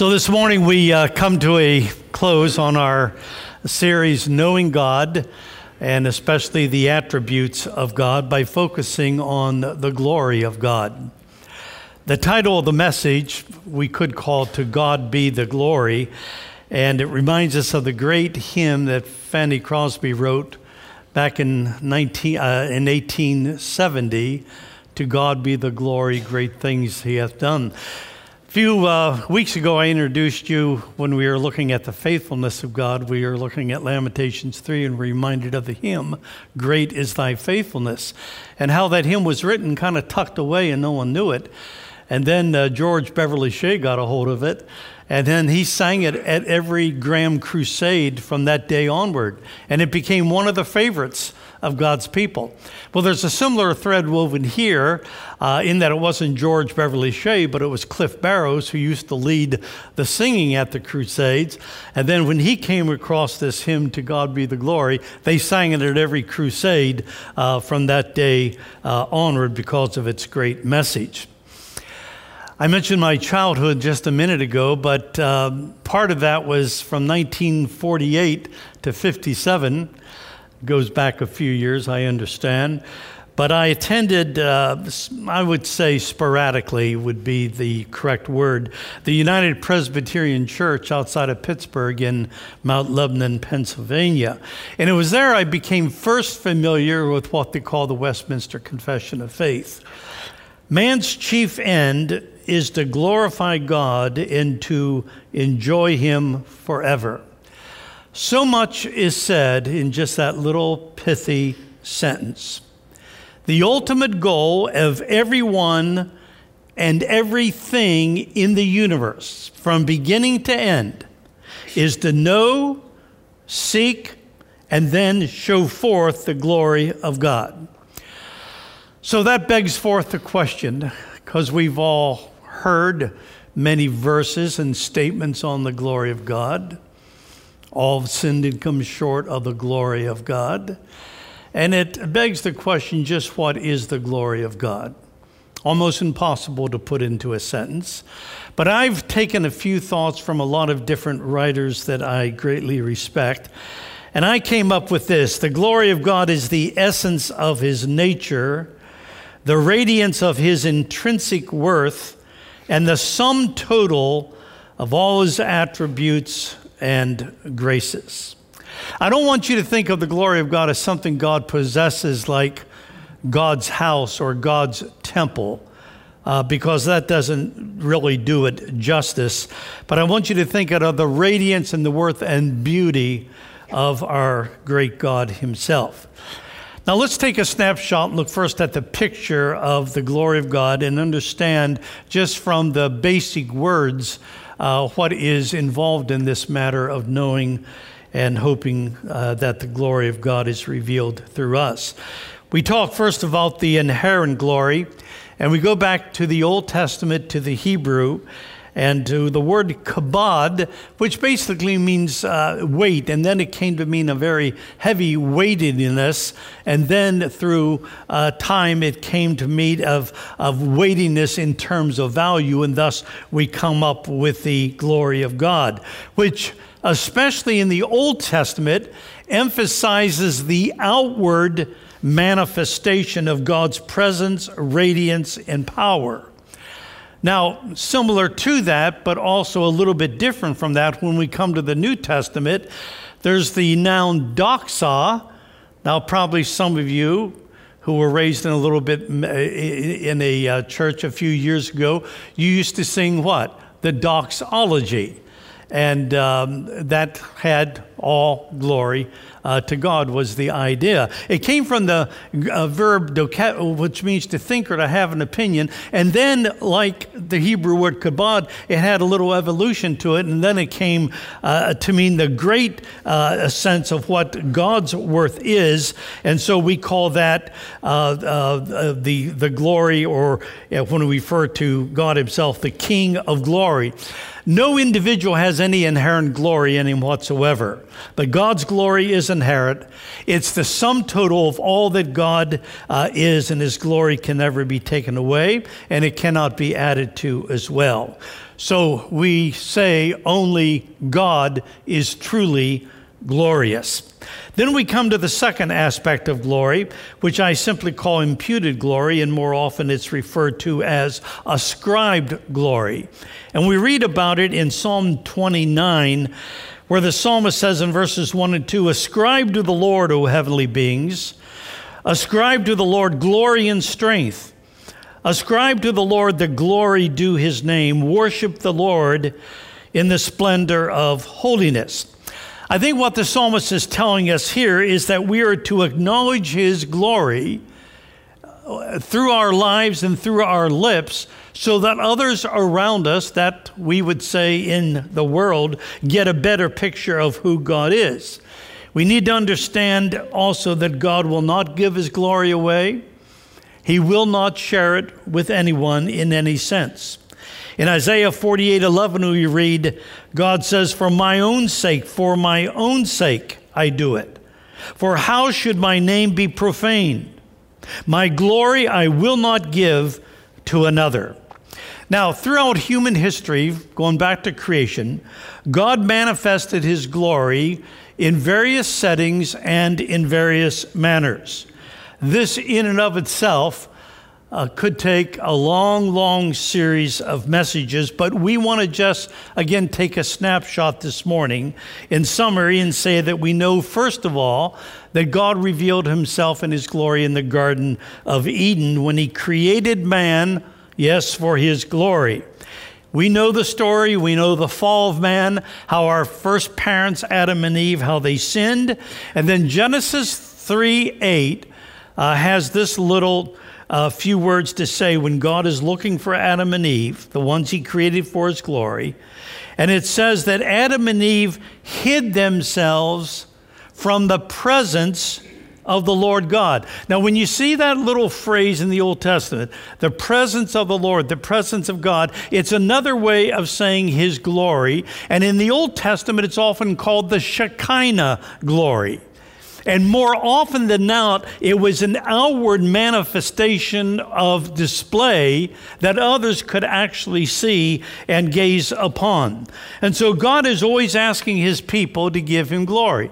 So, this morning we uh, come to a close on our series, Knowing God, and especially the attributes of God, by focusing on the glory of God. The title of the message we could call To God Be the Glory, and it reminds us of the great hymn that Fanny Crosby wrote back in, 19, uh, in 1870 To God Be the Glory, great things He hath done. A few uh, weeks ago, I introduced you when we were looking at the faithfulness of God. We were looking at Lamentations 3 and reminded of the hymn, Great is Thy Faithfulness, and how that hymn was written kind of tucked away and no one knew it. And then uh, George Beverly Shea got a hold of it, and then he sang it at every Graham crusade from that day onward. And it became one of the favorites of God's people. Well, there's a similar thread woven here uh, in that it wasn't George Beverly Shea, but it was Cliff Barrows who used to lead the singing at the Crusades. And then when he came across this hymn, To God Be the Glory, they sang it at every crusade uh, from that day uh, onward because of its great message. I mentioned my childhood just a minute ago, but um, part of that was from 1948 to 57 goes back a few years, I understand. But I attended, uh, I would say sporadically would be the correct word, the United Presbyterian Church outside of Pittsburgh in Mount Lebanon, Pennsylvania. And it was there I became first familiar with what they call the Westminster Confession of Faith. Man's chief end is to glorify God and to enjoy Him forever. So much is said in just that little pithy sentence. The ultimate goal of everyone and everything in the universe, from beginning to end, is to know, seek, and then show forth the glory of God. So that begs forth the question, because we've all heard many verses and statements on the glory of God. All have sinned and come short of the glory of God. And it begs the question just what is the glory of God? Almost impossible to put into a sentence. But I've taken a few thoughts from a lot of different writers that I greatly respect. And I came up with this The glory of God is the essence of his nature, the radiance of his intrinsic worth, and the sum total of all his attributes and graces. I don't want you to think of the glory of God as something God possesses like God's house or God's temple. Uh, because that doesn't really do it justice. But I want you to think of the radiance and the worth and beauty of our great God Himself. Now, let's take a snapshot and look first at the picture of the glory of God and understand just from the basic words uh, what is involved in this matter of knowing and hoping uh, that the glory of God is revealed through us. We talk first about the inherent glory, and we go back to the Old Testament, to the Hebrew, and to the word kabod, which basically means uh, weight, and then it came to mean a very heavy weightiness, and then through uh, time it came to mean of, of weightiness in terms of value, and thus we come up with the glory of God, which, especially in the Old Testament, emphasizes the outward manifestation of God's presence, radiance, and power. Now, similar to that, but also a little bit different from that, when we come to the New Testament, there's the noun doxa. Now, probably some of you who were raised in a little bit in a uh, church a few years ago, you used to sing what? The doxology. And um, that had all glory uh, to God was the idea. It came from the uh, verb dokeo, which means to think or to have an opinion. And then, like the Hebrew word kabod, it had a little evolution to it. And then it came uh, to mean the great uh, sense of what God's worth is. And so we call that uh, uh, the, the glory, or when we refer to God Himself, the King of glory. No individual has any inherent glory in him whatsoever, but God's glory is inherent. It's the sum total of all that God uh, is, and his glory can never be taken away, and it cannot be added to as well. So we say only God is truly glorious. Then we come to the second aspect of glory, which I simply call imputed glory, and more often it's referred to as ascribed glory. And we read about it in Psalm 29, where the psalmist says in verses 1 and 2 Ascribe to the Lord, O heavenly beings, ascribe to the Lord glory and strength. Ascribe to the Lord the glory due his name. Worship the Lord in the splendor of holiness. I think what the psalmist is telling us here is that we are to acknowledge his glory uh, through our lives and through our lips so that others around us, that we would say in the world, get a better picture of who God is. We need to understand also that God will not give his glory away. He will not share it with anyone in any sense. In Isaiah 48 11, we read, God says, For my own sake, for my own sake, I do it. For how should my name be profaned? My glory I will not give to another. Now, throughout human history, going back to creation, God manifested his glory in various settings and in various manners. This, in and of itself, uh, could take a long, long series of messages, but we want to just, again, take a snapshot this morning in summary and say that we know, first of all, that God revealed himself in his glory in the Garden of Eden when he created man, yes, for his glory. We know the story. We know the fall of man, how our first parents, Adam and Eve, how they sinned. And then Genesis 3 8 uh, has this little a few words to say when God is looking for Adam and Eve, the ones he created for his glory. And it says that Adam and Eve hid themselves from the presence of the Lord God. Now, when you see that little phrase in the Old Testament, the presence of the Lord, the presence of God, it's another way of saying his glory. And in the Old Testament, it's often called the Shekinah glory. And more often than not, it was an outward manifestation of display that others could actually see and gaze upon. And so God is always asking his people to give him glory.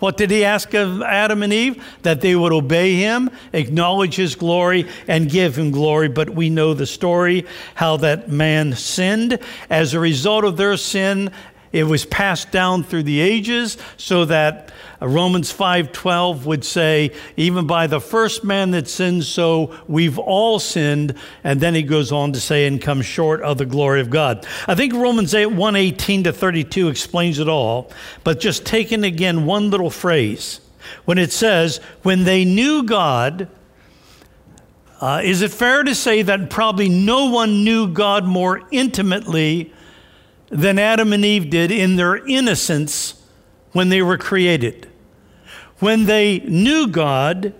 What did he ask of Adam and Eve? That they would obey him, acknowledge his glory, and give him glory. But we know the story how that man sinned. As a result of their sin, it was passed down through the ages so that Romans 5:12 would say even by the first man that sinned so we've all sinned and then he goes on to say and come short of the glory of God. I think Romans 8 118 to 32 explains it all, but just taking again one little phrase when it says when they knew God uh, is it fair to say that probably no one knew God more intimately than Adam and Eve did in their innocence when they were created. When they knew God,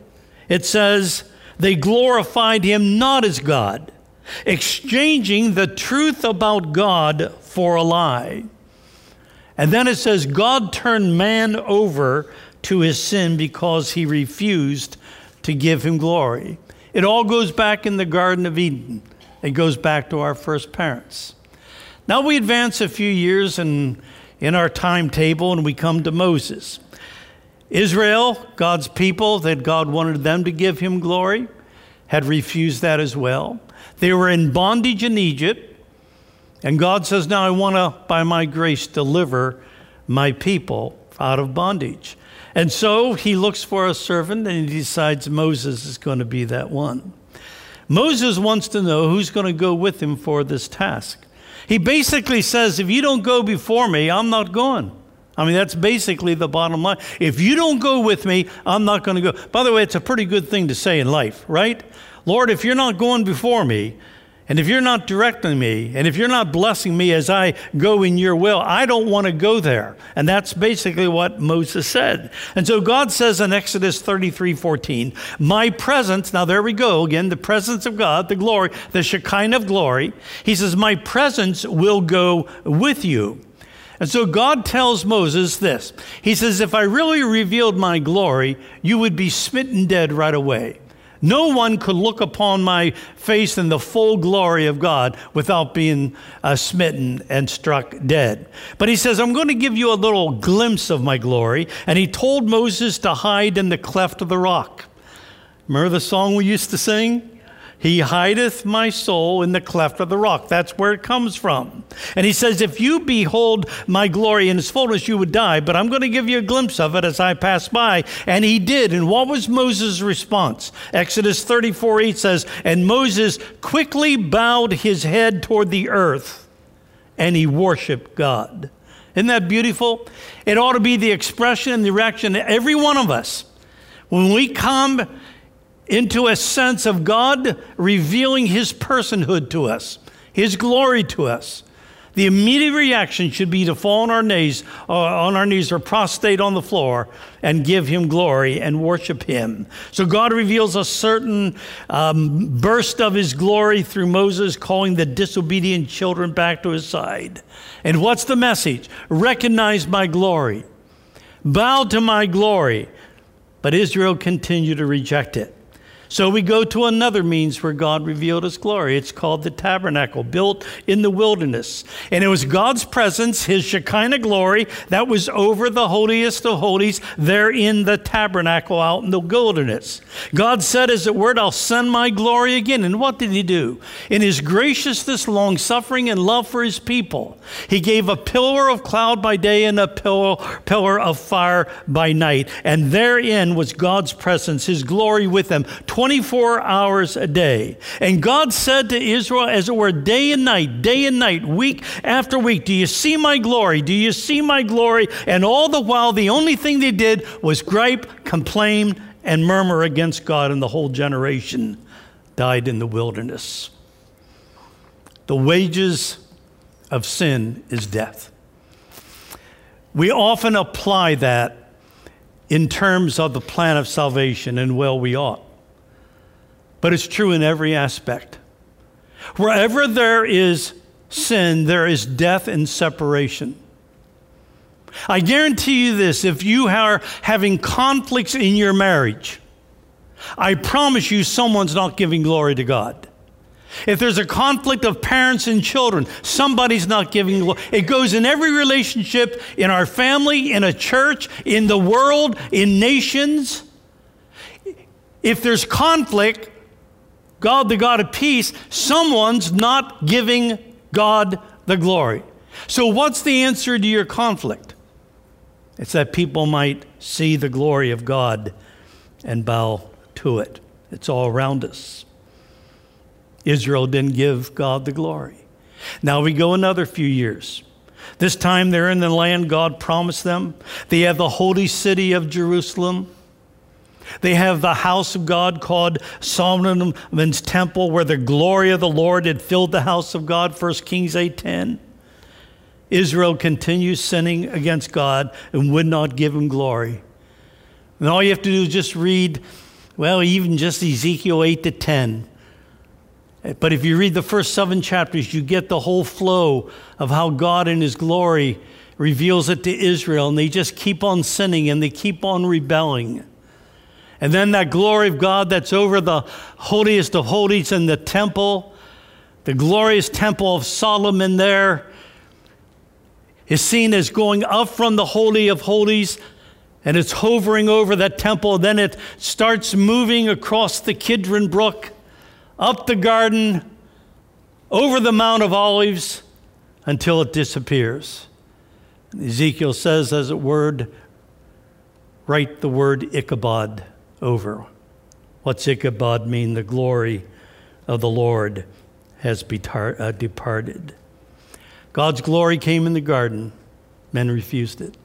it says they glorified him not as God, exchanging the truth about God for a lie. And then it says God turned man over to his sin because he refused to give him glory. It all goes back in the Garden of Eden. It goes back to our first parents. Now we advance a few years in, in our timetable and we come to Moses. Israel, God's people, that God wanted them to give him glory, had refused that as well. They were in bondage in Egypt, and God says, Now I want to, by my grace, deliver my people out of bondage. And so he looks for a servant and he decides Moses is going to be that one. Moses wants to know who's going to go with him for this task. He basically says, if you don't go before me, I'm not going. I mean, that's basically the bottom line. If you don't go with me, I'm not going to go. By the way, it's a pretty good thing to say in life, right? Lord, if you're not going before me, and if you're not directing me, and if you're not blessing me as I go in your will, I don't want to go there. And that's basically what Moses said. And so God says in Exodus 33 14, My presence, now there we go again, the presence of God, the glory, the Shekinah of glory. He says, My presence will go with you. And so God tells Moses this He says, If I really revealed my glory, you would be smitten dead right away. No one could look upon my face in the full glory of God without being uh, smitten and struck dead. But he says, I'm going to give you a little glimpse of my glory. And he told Moses to hide in the cleft of the rock. Remember the song we used to sing? He hideth my soul in the cleft of the rock. That's where it comes from. And he says, If you behold my glory in its fullness, you would die, but I'm going to give you a glimpse of it as I pass by. And he did. And what was Moses' response? Exodus 34 8 says, And Moses quickly bowed his head toward the earth and he worshiped God. Isn't that beautiful? It ought to be the expression and the reaction of every one of us. When we come into a sense of God revealing his personhood to us, his glory to us. The immediate reaction should be to fall on our knees, uh, on our knees or prostrate on the floor and give him glory and worship him. So God reveals a certain um, burst of his glory through Moses calling the disobedient children back to his side. And what's the message? Recognize my glory. Bow to my glory. But Israel continued to reject it. So we go to another means where God revealed his glory. It's called the tabernacle, built in the wilderness. And it was God's presence, his Shekinah glory, that was over the holiest of holies there in the tabernacle out in the wilderness. God said, as it were, I'll send my glory again. And what did he do? In his graciousness, long suffering, and love for his people, he gave a pillar of cloud by day and a pillar, of fire by night. And therein was God's presence, his glory with them 24 hours a day. And God said to Israel, as it were, day and night, day and night, week after week, Do you see my glory? Do you see my glory? And all the while, the only thing they did was gripe, complain, and murmur against God, and the whole generation died in the wilderness. The wages of sin is death. We often apply that in terms of the plan of salvation, and well, we ought but it's true in every aspect. Wherever there is sin, there is death and separation. I guarantee you this if you are having conflicts in your marriage, I promise you someone's not giving glory to God. If there's a conflict of parents and children, somebody's not giving glory. It goes in every relationship in our family, in a church, in the world, in nations. If there's conflict, God, the God of peace, someone's not giving God the glory. So, what's the answer to your conflict? It's that people might see the glory of God and bow to it. It's all around us. Israel didn't give God the glory. Now we go another few years. This time they're in the land God promised them. They have the holy city of Jerusalem. They have the house of God called Solomon's temple, where the glory of the Lord had filled the house of God, 1 Kings 8.10. Israel continues sinning against God and would not give him glory. And all you have to do is just read, well, even just Ezekiel 8 to 10. But if you read the first seven chapters, you get the whole flow of how God in his glory reveals it to Israel, and they just keep on sinning and they keep on rebelling. And then that glory of God that's over the holiest of holies in the temple, the glorious temple of Solomon there, is seen as going up from the Holy of Holies and it's hovering over that temple. Then it starts moving across the Kidron Brook, up the garden, over the Mount of Olives until it disappears. Ezekiel says, as a word, write the word Ichabod over. What's Ichabod mean? The glory of the Lord has betar- uh, departed. God's glory came in the garden, men refused it.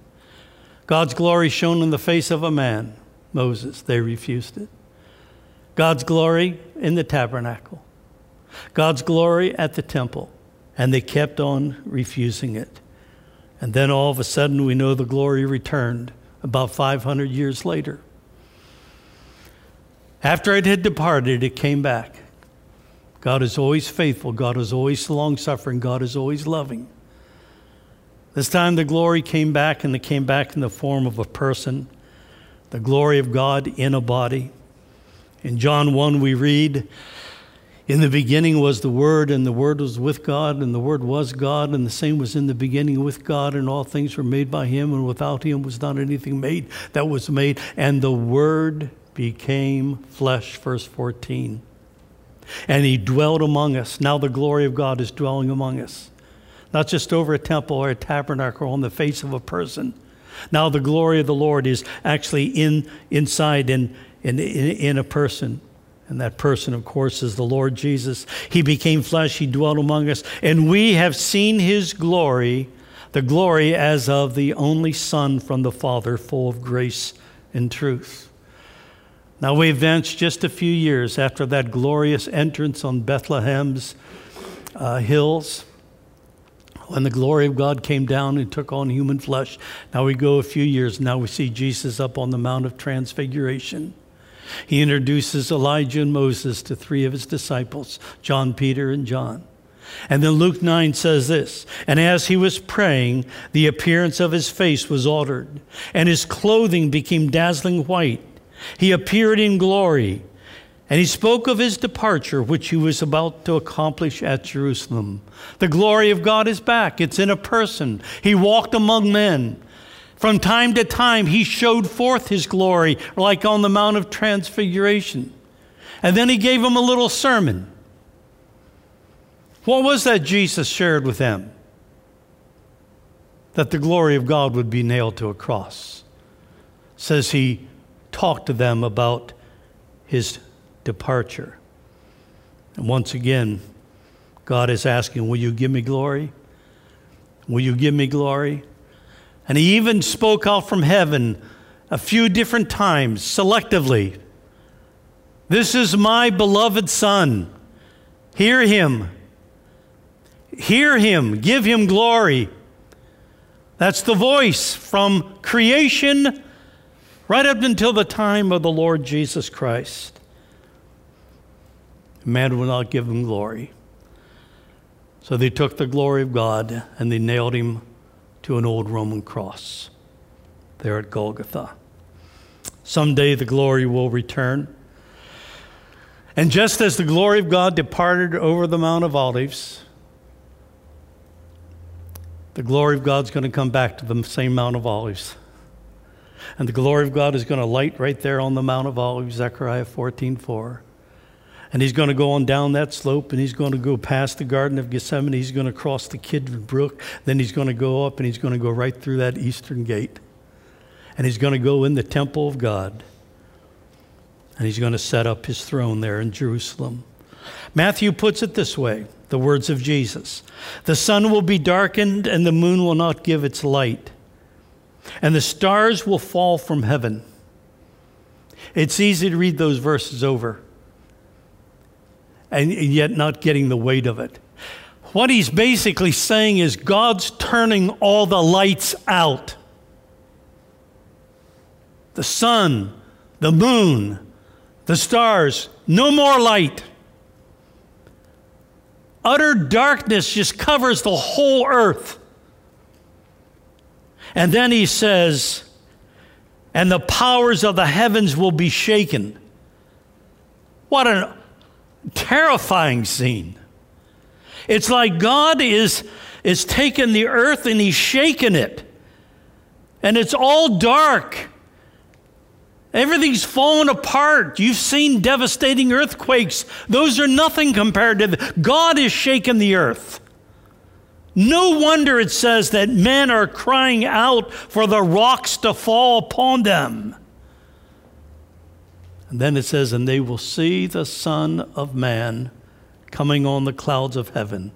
God's glory shone in the face of a man, Moses, they refused it. God's glory in the tabernacle, God's glory at the temple, and they kept on refusing it. And then all of a sudden, we know the glory returned about 500 years later. After it had departed, it came back. God is always faithful. God is always long suffering. God is always loving. This time the glory came back, and it came back in the form of a person, the glory of God in a body. In John 1, we read, In the beginning was the Word, and the Word was with God, and the Word was God, and the same was in the beginning with God, and all things were made by Him, and without Him was not anything made that was made. And the Word became flesh, verse 14. And He dwelt among us. Now the glory of God is dwelling among us, not just over a temple or a tabernacle on the face of a person. Now the glory of the Lord is actually in, inside in, in, in a person. And that person, of course, is the Lord Jesus. He became flesh, He dwelt among us, and we have seen His glory, the glory as of the only Son from the Father, full of grace and truth. Now we advance just a few years after that glorious entrance on Bethlehem's uh, hills when the glory of God came down and took on human flesh. Now we go a few years. Now we see Jesus up on the Mount of Transfiguration. He introduces Elijah and Moses to three of his disciples, John, Peter, and John. And then Luke 9 says this And as he was praying, the appearance of his face was altered, and his clothing became dazzling white. He appeared in glory, and he spoke of his departure, which he was about to accomplish at Jerusalem. The glory of God is back, it's in a person. He walked among men. From time to time, he showed forth his glory, like on the Mount of Transfiguration. And then he gave them a little sermon. What was that Jesus shared with them? That the glory of God would be nailed to a cross. Says he talked to them about his departure. And once again, God is asking, Will you give me glory? Will you give me glory? And he even spoke out from heaven a few different times, selectively. This is my beloved Son. Hear him. Hear him. Give him glory. That's the voice from creation right up until the time of the Lord Jesus Christ. Man will not give him glory. So they took the glory of God and they nailed him to an old Roman cross there at Golgotha. Someday the glory will return. And just as the glory of God departed over the Mount of Olives, the glory of God's going to come back to the same Mount of Olives. And the glory of God is going to light right there on the Mount of Olives, Zechariah 14 4. And he's going to go on down that slope and he's going to go past the Garden of Gethsemane. He's going to cross the Kidron Brook. Then he's going to go up and he's going to go right through that eastern gate. And he's going to go in the temple of God. And he's going to set up his throne there in Jerusalem. Matthew puts it this way the words of Jesus The sun will be darkened and the moon will not give its light, and the stars will fall from heaven. It's easy to read those verses over and yet not getting the weight of it. What he's basically saying is God's turning all the lights out. The sun, the moon, the stars, no more light. Utter darkness just covers the whole earth. And then he says, and the powers of the heavens will be shaken. What a terrifying scene. It's like God is, is taking the earth and he's shaking it. And it's all dark. Everything's falling apart. You've seen devastating earthquakes. Those are nothing compared to the, God is shaking the earth. No wonder it says that men are crying out for the rocks to fall upon them. And then it says, And they will see the Son of Man coming on the clouds of heaven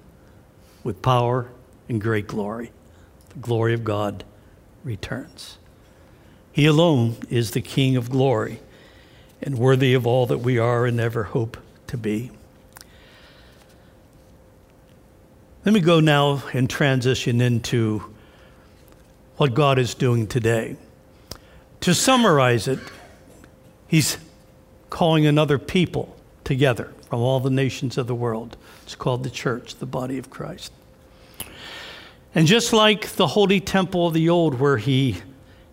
with power and great glory. The glory of God returns. He alone is the King of glory and worthy of all that we are and ever hope to be. Let me go now and transition into what God is doing today. To summarize it, He's calling another people together from all the nations of the world. It's called the church, the body of Christ. And just like the holy temple of the old, where he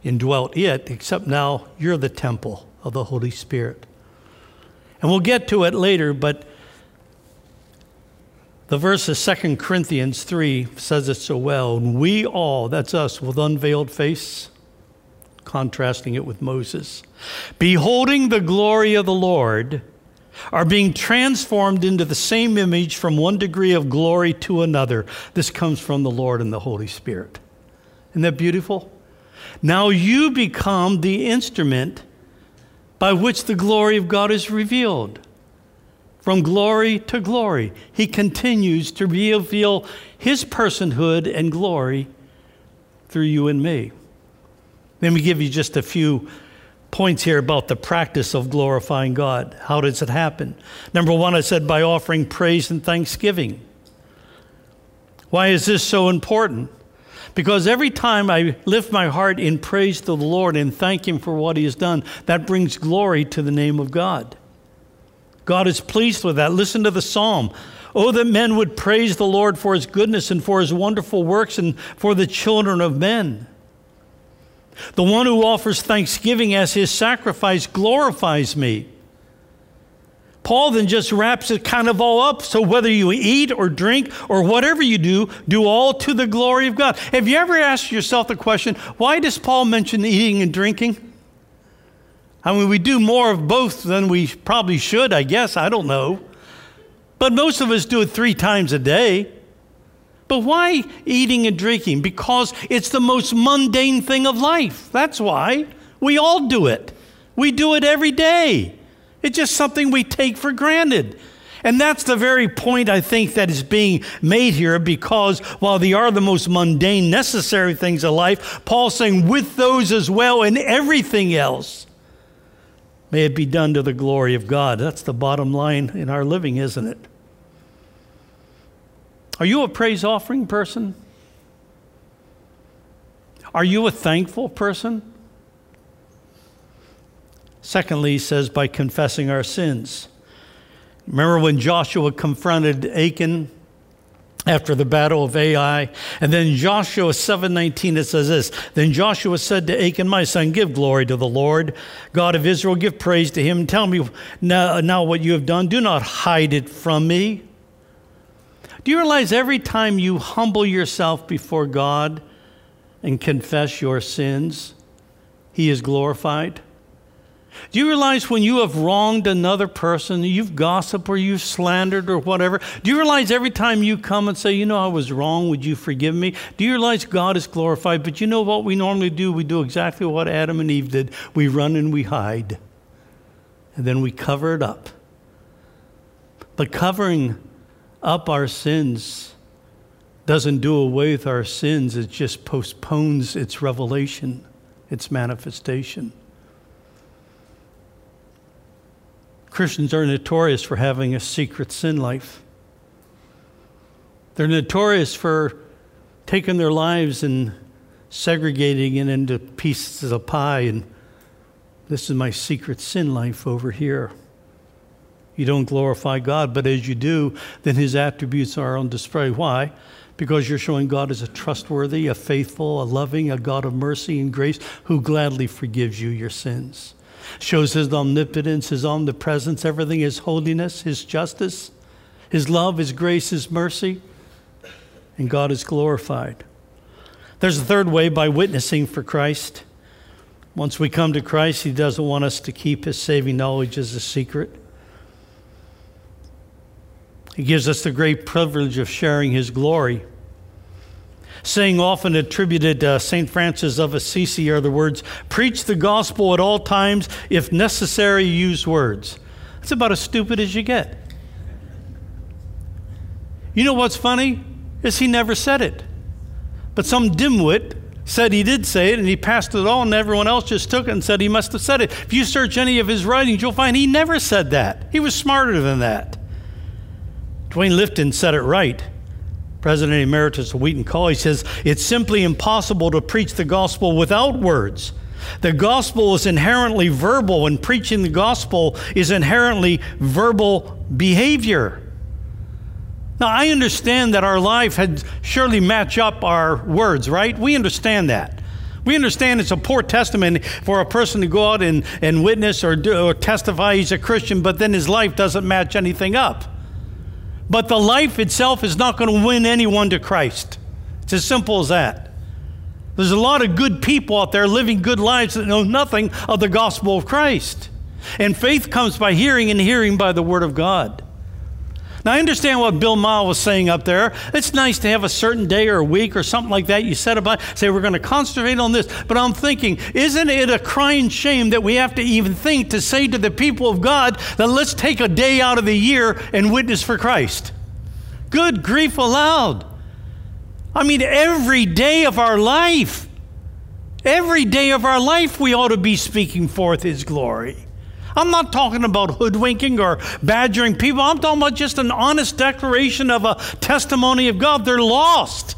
indwelt it, except now you're the temple of the Holy Spirit. And we'll get to it later, but the verse of 2 Corinthians 3 says it so well. And we all, that's us, with unveiled face, contrasting it with Moses, beholding the glory of the Lord, are being transformed into the same image from one degree of glory to another. This comes from the Lord and the Holy Spirit. Isn't that beautiful? Now you become the instrument by which the glory of God is revealed. From glory to glory, he continues to reveal his personhood and glory through you and me. Let me give you just a few points here about the practice of glorifying God. How does it happen? Number one, I said by offering praise and thanksgiving. Why is this so important? Because every time I lift my heart in praise to the Lord and thank Him for what He has done, that brings glory to the name of God. God is pleased with that. Listen to the psalm. Oh, that men would praise the Lord for His goodness and for His wonderful works and for the children of men. The one who offers thanksgiving as his sacrifice glorifies me. Paul then just wraps it kind of all up. So whether you eat or drink or whatever you do, do all to the glory of God. Have you ever asked yourself the question, why does Paul mention eating and drinking? I mean, we do more of both than we probably should, I guess. I don't know. But most of us do it three times a day. But why eating and drinking? Because it's the most mundane thing of life. That's why. We all do it. We do it every day. It's just something we take for granted. And that's the very point I think that is being made here because while they are the most mundane, necessary things of life, Paul's saying, with those as well and everything else, may it be done to the glory of God. That's the bottom line in our living, isn't it? Are you a praise offering person? Are you a thankful person? Secondly, he says, by confessing our sins. Remember when Joshua confronted Achan after the battle of Ai? And then Joshua 7:19 it says this, then Joshua said to Achan, my son, give glory to the Lord, God of Israel, give praise to him. Tell me now, now what you have done. Do not hide it from me. Do you realize every time you humble yourself before God and confess your sins, he is glorified? Do you realize when you have wronged another person, you've gossiped or you've slandered or whatever? Do you realize every time you come and say, You know, I was wrong, would you forgive me? Do you realize God is glorified? But you know what we normally do? We do exactly what Adam and Eve did we run and we hide, and then we cover it up. But covering up our sins doesn't do away with our sins, it just postpones its revelation, its manifestation. Christians are notorious for having a secret sin life. They're notorious for taking their lives and segregating it into pieces of pie, and this is my secret sin life over here. You don't glorify God, but as you do, then His attributes are on display. Why? Because you're showing God as a trustworthy, a faithful, a loving, a God of mercy and grace who gladly forgives you your sins shows his omnipotence, his omnipresence, everything, his holiness, his justice, his love, his grace, his mercy, and God is glorified. There's a third way by witnessing for Christ. Once we come to Christ, he doesn't want us to keep his saving knowledge as a secret. He gives us the great privilege of sharing his glory saying often attributed uh, to St. Francis of Assisi are the words, preach the gospel at all times, if necessary, use words. That's about as stupid as you get. You know what's funny? Is he never said it. But some dimwit said he did say it and he passed it on, and everyone else just took it and said he must have said it. If you search any of his writings, you'll find he never said that. He was smarter than that. Duane Litfin said it right. President Emeritus of Wheaton College says it's simply impossible to preach the gospel without words. The gospel is inherently verbal, and preaching the gospel is inherently verbal behavior. Now, I understand that our life had surely match up our words, right? We understand that. We understand it's a poor testament for a person to go out and, and witness or, do, or testify he's a Christian, but then his life doesn't match anything up. But the life itself is not going to win anyone to Christ. It's as simple as that. There's a lot of good people out there living good lives that know nothing of the gospel of Christ. And faith comes by hearing, and hearing by the word of God. Now, I understand what Bill Mile was saying up there. It's nice to have a certain day or a week or something like that. You set about, say, we're going to concentrate on this. But I'm thinking, isn't it a crying shame that we have to even think to say to the people of God that let's take a day out of the year and witness for Christ? Good grief aloud. I mean, every day of our life, every day of our life, we ought to be speaking forth His glory. I'm not talking about hoodwinking or badgering people. I'm talking about just an honest declaration of a testimony of God. They're lost.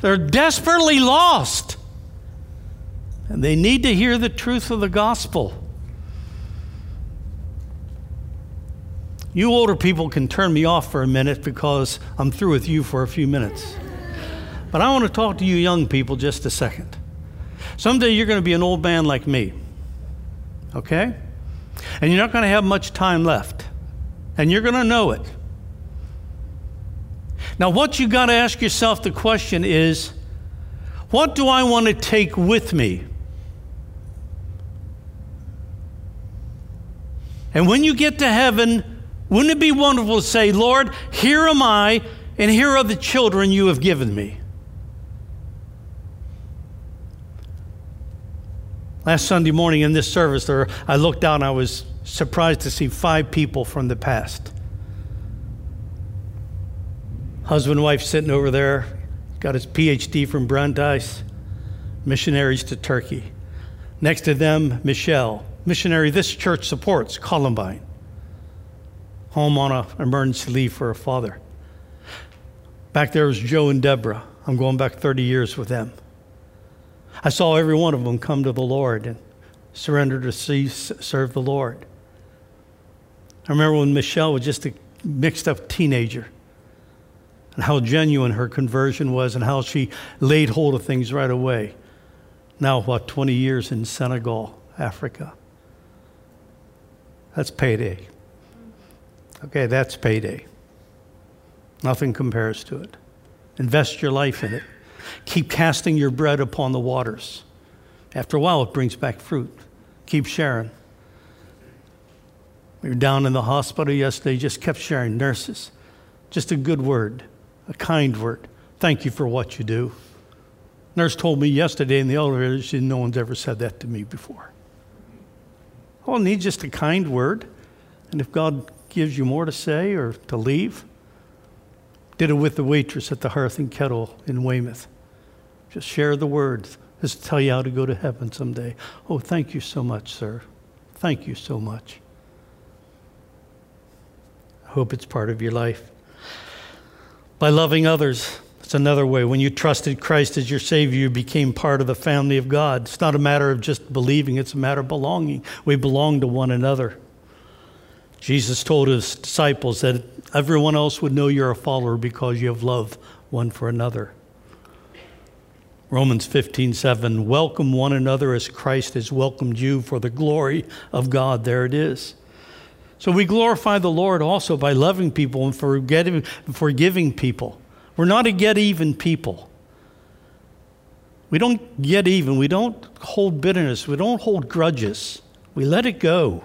They're desperately lost. And they need to hear the truth of the gospel. You older people can turn me off for a minute because I'm through with you for a few minutes. But I want to talk to you young people just a second. Someday you're going to be an old man like me okay? And you're not going to have much time left. And you're going to know it. Now, what you've got to ask yourself the question is what do I want to take with me? And when you get to heaven, wouldn't it be wonderful to say, Lord, here am I, and here are the children you have given me? Last Sunday morning in this service, there, I looked out and I was surprised to see five people from the past. Husband and wife sitting over there, got his PhD from Brandeis, missionaries to Turkey. Next to them, Michelle, missionary this church supports, Columbine, home on an emergency leave for her father. Back there was Joe and Deborah. I'm going back 30 years with them. I saw every one of them come to the Lord and surrender to serve the Lord. I remember when Michelle was just a mixed up teenager and how genuine her conversion was and how she laid hold of things right away. Now, what, 20 years in Senegal, Africa? That's payday. Okay, that's payday. Nothing compares to it. Invest your life in it. Keep casting your bread upon the waters. After a while, it brings back fruit. Keep sharing. We were down in the hospital yesterday, just kept sharing. Nurses, just a good word, a kind word. Thank you for what you do. Nurse told me yesterday in the elevator, she said, no one's ever said that to me before. All need just a kind word. And if God gives you more to say or to leave, did it with the waitress at the Hearth and Kettle in Weymouth. Just share the word. Just tell you how to go to heaven someday. Oh, thank you so much, sir. Thank you so much. I hope it's part of your life. By loving others, it's another way. When you trusted Christ as your Savior, you became part of the family of God. It's not a matter of just believing, it's a matter of belonging. We belong to one another. Jesus told his disciples that everyone else would know you're a follower because you have love one for another. Romans 15, 7, welcome one another as Christ has welcomed you for the glory of God. There it is. So we glorify the Lord also by loving people and forgetting, forgiving people. We're not a get even people. We don't get even. We don't hold bitterness. We don't hold grudges. We let it go.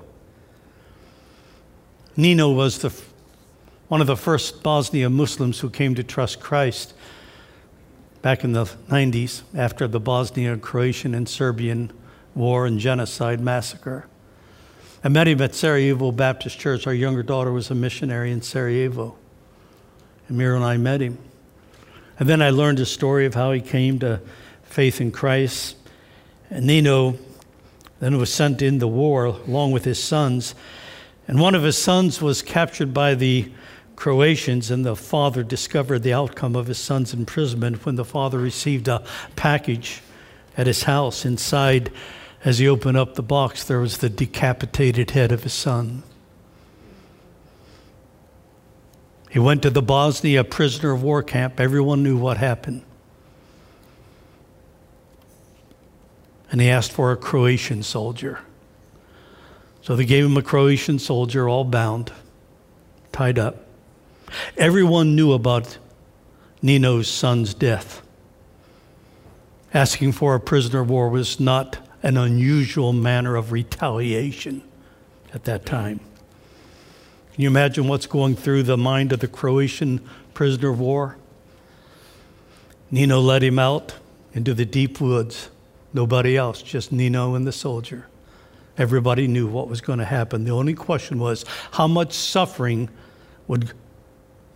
Nino was the, one of the first Bosnia Muslims who came to trust Christ back in the 90s after the Bosnian, Croatian, and Serbian war and genocide massacre. I met him at Sarajevo Baptist Church. Our younger daughter was a missionary in Sarajevo. And Mira and I met him. And then I learned his story of how he came to faith in Christ. And Nino then was sent in the war along with his sons. And one of his sons was captured by the Croatians, and the father discovered the outcome of his son's imprisonment when the father received a package at his house. Inside, as he opened up the box, there was the decapitated head of his son. He went to the Bosnia prisoner of war camp. Everyone knew what happened. and he asked for a Croatian soldier. So they gave him a Croatian soldier, all bound, tied up. Everyone knew about Nino's son's death. Asking for a prisoner of war was not an unusual manner of retaliation at that time. Can you imagine what's going through the mind of the Croatian prisoner of war? Nino led him out into the deep woods. Nobody else, just Nino and the soldier. Everybody knew what was going to happen. The only question was how much suffering would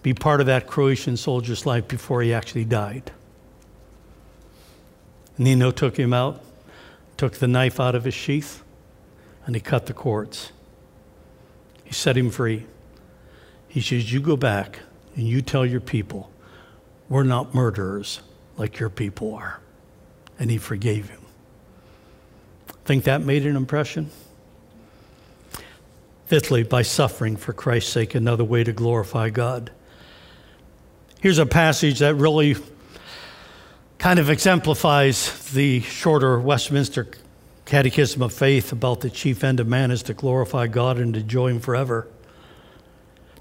be part of that Croatian soldier's life before he actually died. Nino took him out, took the knife out of his sheath, and he cut the cords. He set him free. He says, You go back and you tell your people, we're not murderers like your people are. And he forgave him. Think that made an impression? Fifthly, by suffering for Christ's sake, another way to glorify God. Here's a passage that really kind of exemplifies the shorter Westminster Catechism of Faith about the chief end of man is to glorify God and to enjoy Him forever.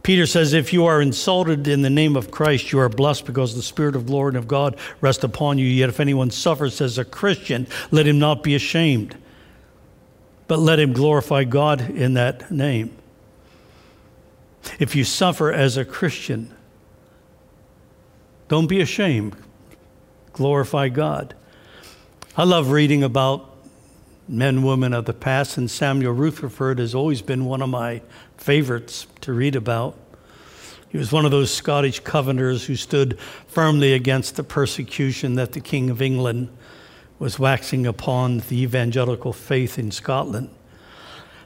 Peter says, If you are insulted in the name of Christ, you are blessed because the Spirit of glory and of God rests upon you. Yet if anyone suffers as a Christian, let him not be ashamed but let him glorify God in that name. If you suffer as a Christian, don't be ashamed. Glorify God. I love reading about men women of the past, and Samuel Rutherford has always been one of my favorites to read about. He was one of those Scottish Covenanters who stood firmly against the persecution that the King of England was waxing upon the evangelical faith in Scotland.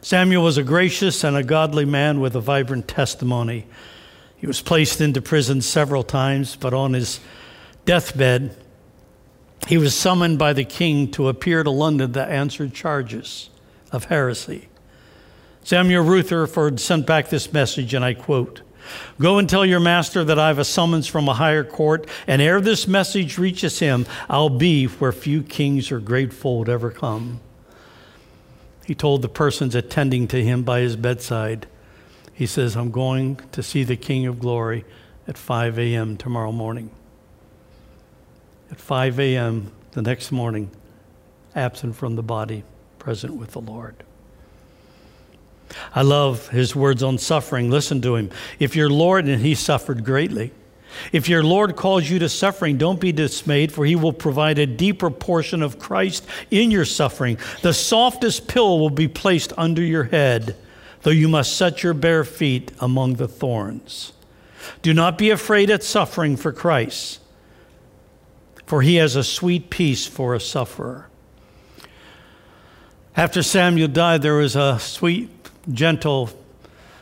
Samuel was a gracious and a godly man with a vibrant testimony. He was placed into prison several times, but on his deathbed, he was summoned by the king to appear to London to answer charges of heresy. Samuel Rutherford sent back this message, and I quote Go and tell your master that I have a summons from a higher court, and ere this message reaches him, I'll be where few kings or great folk ever come. He told the persons attending to him by his bedside, he says, I'm going to see the King of Glory at 5 a.m. tomorrow morning. At 5 a.m. the next morning, absent from the body, present with the Lord. I love his words on suffering. Listen to him. If your Lord, and he suffered greatly, if your Lord calls you to suffering, don't be dismayed, for he will provide a deeper portion of Christ in your suffering. The softest pill will be placed under your head, though you must set your bare feet among the thorns. Do not be afraid at suffering for Christ, for he has a sweet peace for a sufferer. After Samuel died, there was a sweet gentle,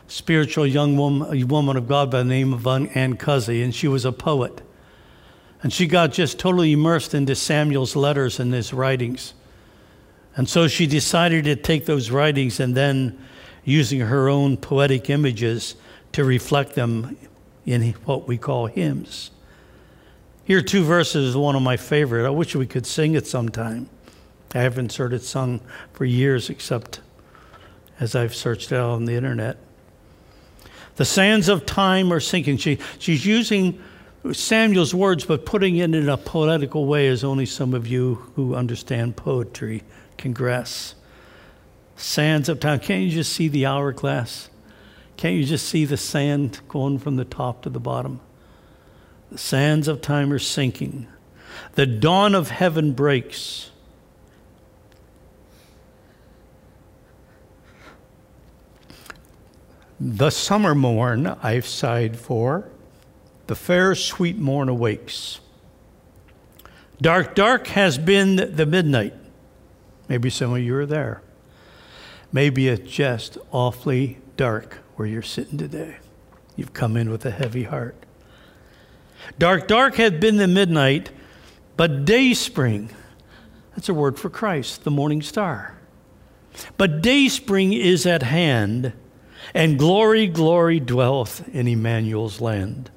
spiritual young woman, a woman of God by the name of Ann Cousin, and she was a poet. And she got just totally immersed into Samuel's letters and his writings. And so she decided to take those writings and then, using her own poetic images, to reflect them in what we call hymns. Here, two verses, one of my favorite. I wish we could sing it sometime. I haven't heard it sung for years, except as I've searched it out on the internet. The sands of time are sinking. She, she's using Samuel's words, but putting it in a poetical way, as only some of you who understand poetry can grasp. Sands of time. Can't you just see the hourglass? Can't you just see the sand going from the top to the bottom? The sands of time are sinking. The dawn of heaven breaks. The summer morn I've sighed for, the fair sweet morn awakes. Dark, dark has been the midnight. Maybe some of you are there. Maybe it's just awfully dark where you're sitting today. You've come in with a heavy heart. Dark, dark had been the midnight, but day spring, that's a word for Christ, the morning star. But day spring is at hand and glory, glory dwelleth in Emmanuel's land.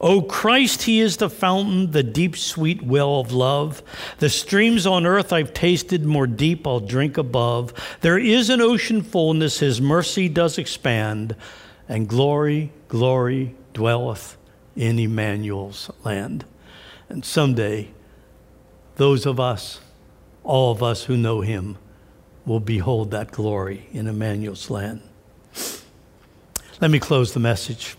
O Christ, He is the fountain, the deep, sweet well of love. The streams on earth I've tasted, more deep I'll drink above. There is an ocean fullness, His mercy does expand, and glory, glory dwelleth in Emmanuel's land. And someday, those of us, all of us who know Him, will behold that glory in Emmanuel's land. Let me close the message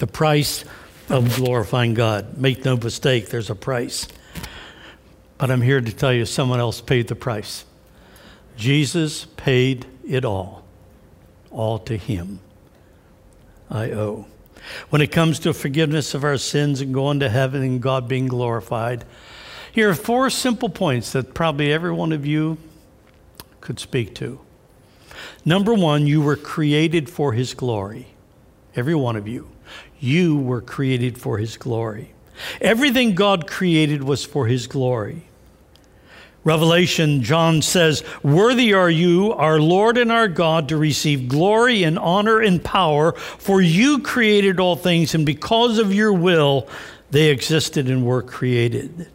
the price of glorifying God. Make no mistake, there's a price. But I'm here to tell you someone else paid the price. Jesus paid it all. All to Him I owe. When it comes to forgiveness of our sins and going to heaven and God being glorified, here are four simple points that probably every one of you could speak to. Number one, you were created for His glory. Every one of you. You were created for His glory. Everything God created was for His glory. Revelation, John says, Worthy are you, our Lord and our God, to receive glory and honor and power, for you created all things, and because of your will, they existed and were created.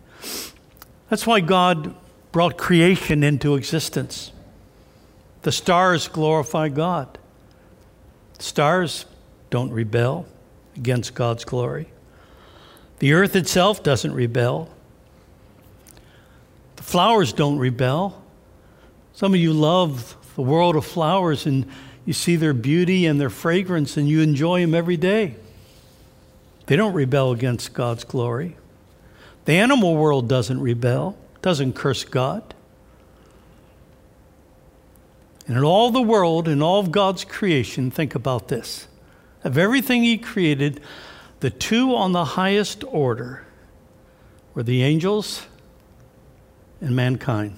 That's why God brought creation into existence. The stars glorify God. Stars don't rebel against God's glory. The earth itself doesn't rebel. The flowers don't rebel. Some of you love the world of flowers and you see their beauty and their fragrance and you enjoy them every day. They don't rebel against God's glory. The animal world doesn't rebel, doesn't curse God. And in all the world, in all of God's creation, think about this of everything he created, the two on the highest order were the angels and mankind.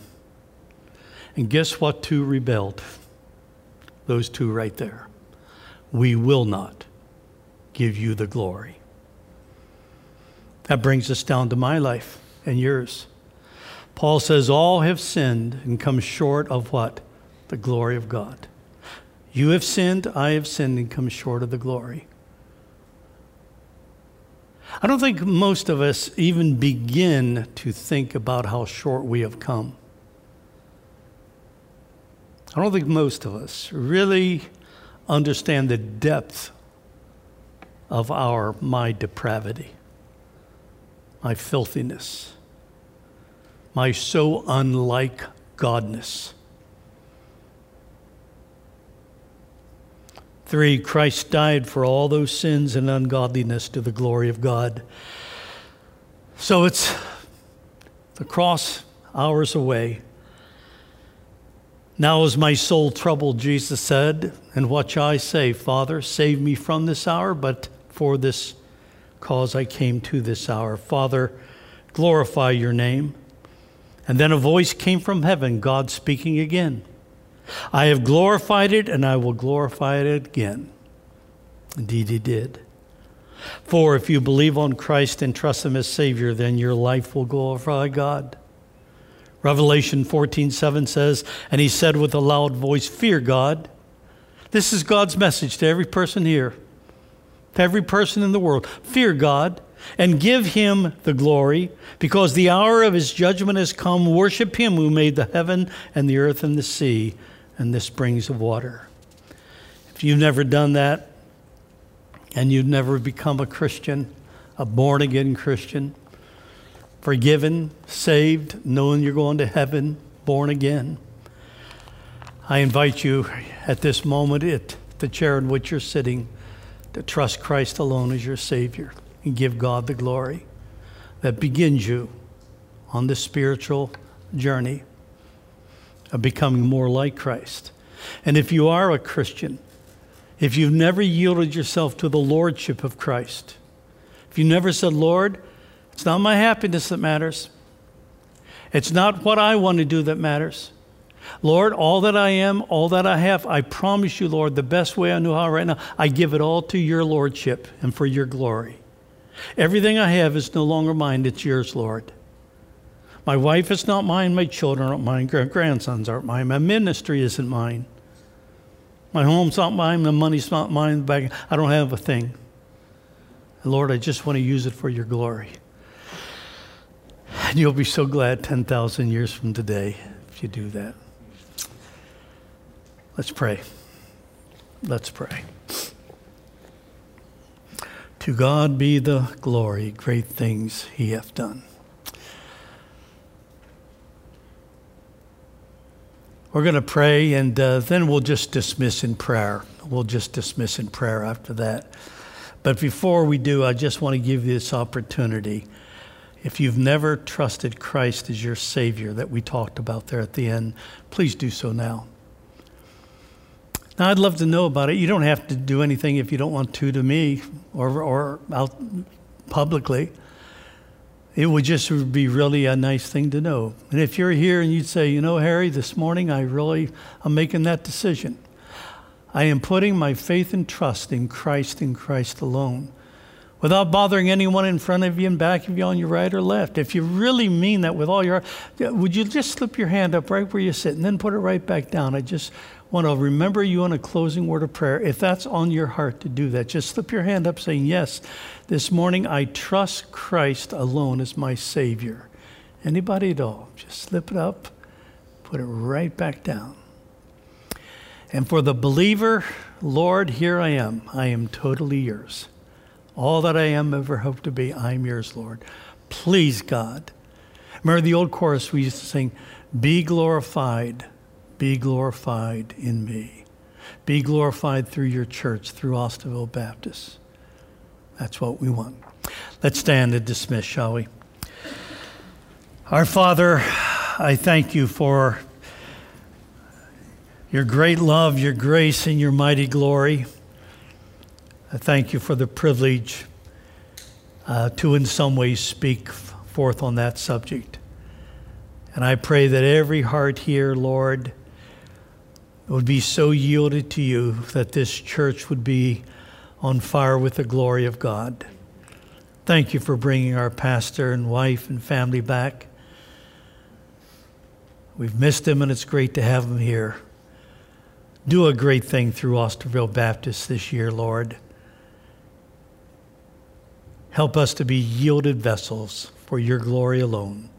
And guess what two rebelled? Those two right there. We will not give you the glory. That brings us down to my life and yours. Paul says, All have sinned and come short of what? The glory of God. You have sinned, I have sinned, and come short of the glory. I don't think most of us even begin to think about how short we have come. I don't think most of us really understand the depth of our my depravity, my filthiness, my so unlike Godness. Three, Christ died for all those sins and ungodliness to the glory of God. So it's the cross hours away. Now is my soul troubled, Jesus said, and what shall I say? Father, save me from this hour, but for this cause I came to this hour. Father, glorify your name. And then a voice came from heaven, God speaking again. I have glorified it, and I will glorify it again. Indeed, he did. For if you believe on Christ and trust him as Savior, then your life will glorify God. Revelation 14 7 says, And he said with a loud voice, Fear God. This is God's message to every person here, to every person in the world. Fear God and give him the glory, because the hour of his judgment has come. Worship him who made the heaven and the earth and the sea and the springs of water. If you've never done that and you've never become a Christian, a born again Christian, forgiven, saved, knowing you're going to heaven, born again, I invite you at this moment at the chair in which you're sitting to trust Christ alone as your Savior and give God the glory that begins you on this spiritual journey of becoming more like Christ. And if you are a Christian, if you've never yielded yourself to the lordship of Christ, if you never said, Lord, it's not my happiness that matters, it's not what I want to do that matters. Lord, all that I am, all that I have, I promise you, Lord, the best way I know how right now, I give it all to your lordship and for your glory. Everything I have is no longer mine, it's yours, Lord. My wife is not mine. My children aren't mine. Grandsons aren't mine. My ministry isn't mine. My home's not mine. My money's not mine. I don't have a thing. Lord, I just want to use it for your glory. And you'll be so glad 10,000 years from today if you do that. Let's pray. Let's pray. To God be the glory, great things he hath done. We're going to pray and uh, then we'll just dismiss in prayer. We'll just dismiss in prayer after that. But before we do, I just want to give you this opportunity. If you've never trusted Christ as your Savior that we talked about there at the end, please do so now. Now, I'd love to know about it. You don't have to do anything if you don't want to to me or, or out publicly. It would just be really a nice thing to know. And if you're here and you'd say, you know, Harry, this morning I really, I'm making that decision. I am putting my faith and trust in Christ and Christ alone without bothering anyone in front of you and back of you on your right or left. If you really mean that with all your would you just slip your hand up right where you sit and then put it right back down? I just want to remember you on a closing word of prayer. If that's on your heart to do that, just slip your hand up saying, Yes, this morning I trust Christ alone as my Savior. Anybody at all, just slip it up, put it right back down. And for the believer, Lord, here I am. I am totally yours. All that I am ever hope to be, I'm yours, Lord. Please, God. Remember the old chorus we used to sing, Be glorified be glorified in me. Be glorified through your church, through Osterville Baptist. That's what we want. Let's stand and dismiss, shall we? Our Father, I thank you for your great love, your grace, and your mighty glory. I thank you for the privilege uh, to, in some ways, speak forth on that subject. And I pray that every heart here, Lord, would be so yielded to you that this church would be on fire with the glory of God. Thank you for bringing our pastor and wife and family back. We've missed them, and it's great to have them here. Do a great thing through Osterville Baptist this year, Lord. Help us to be yielded vessels for your glory alone.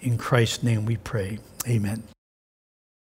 In Christ's name we pray. Amen.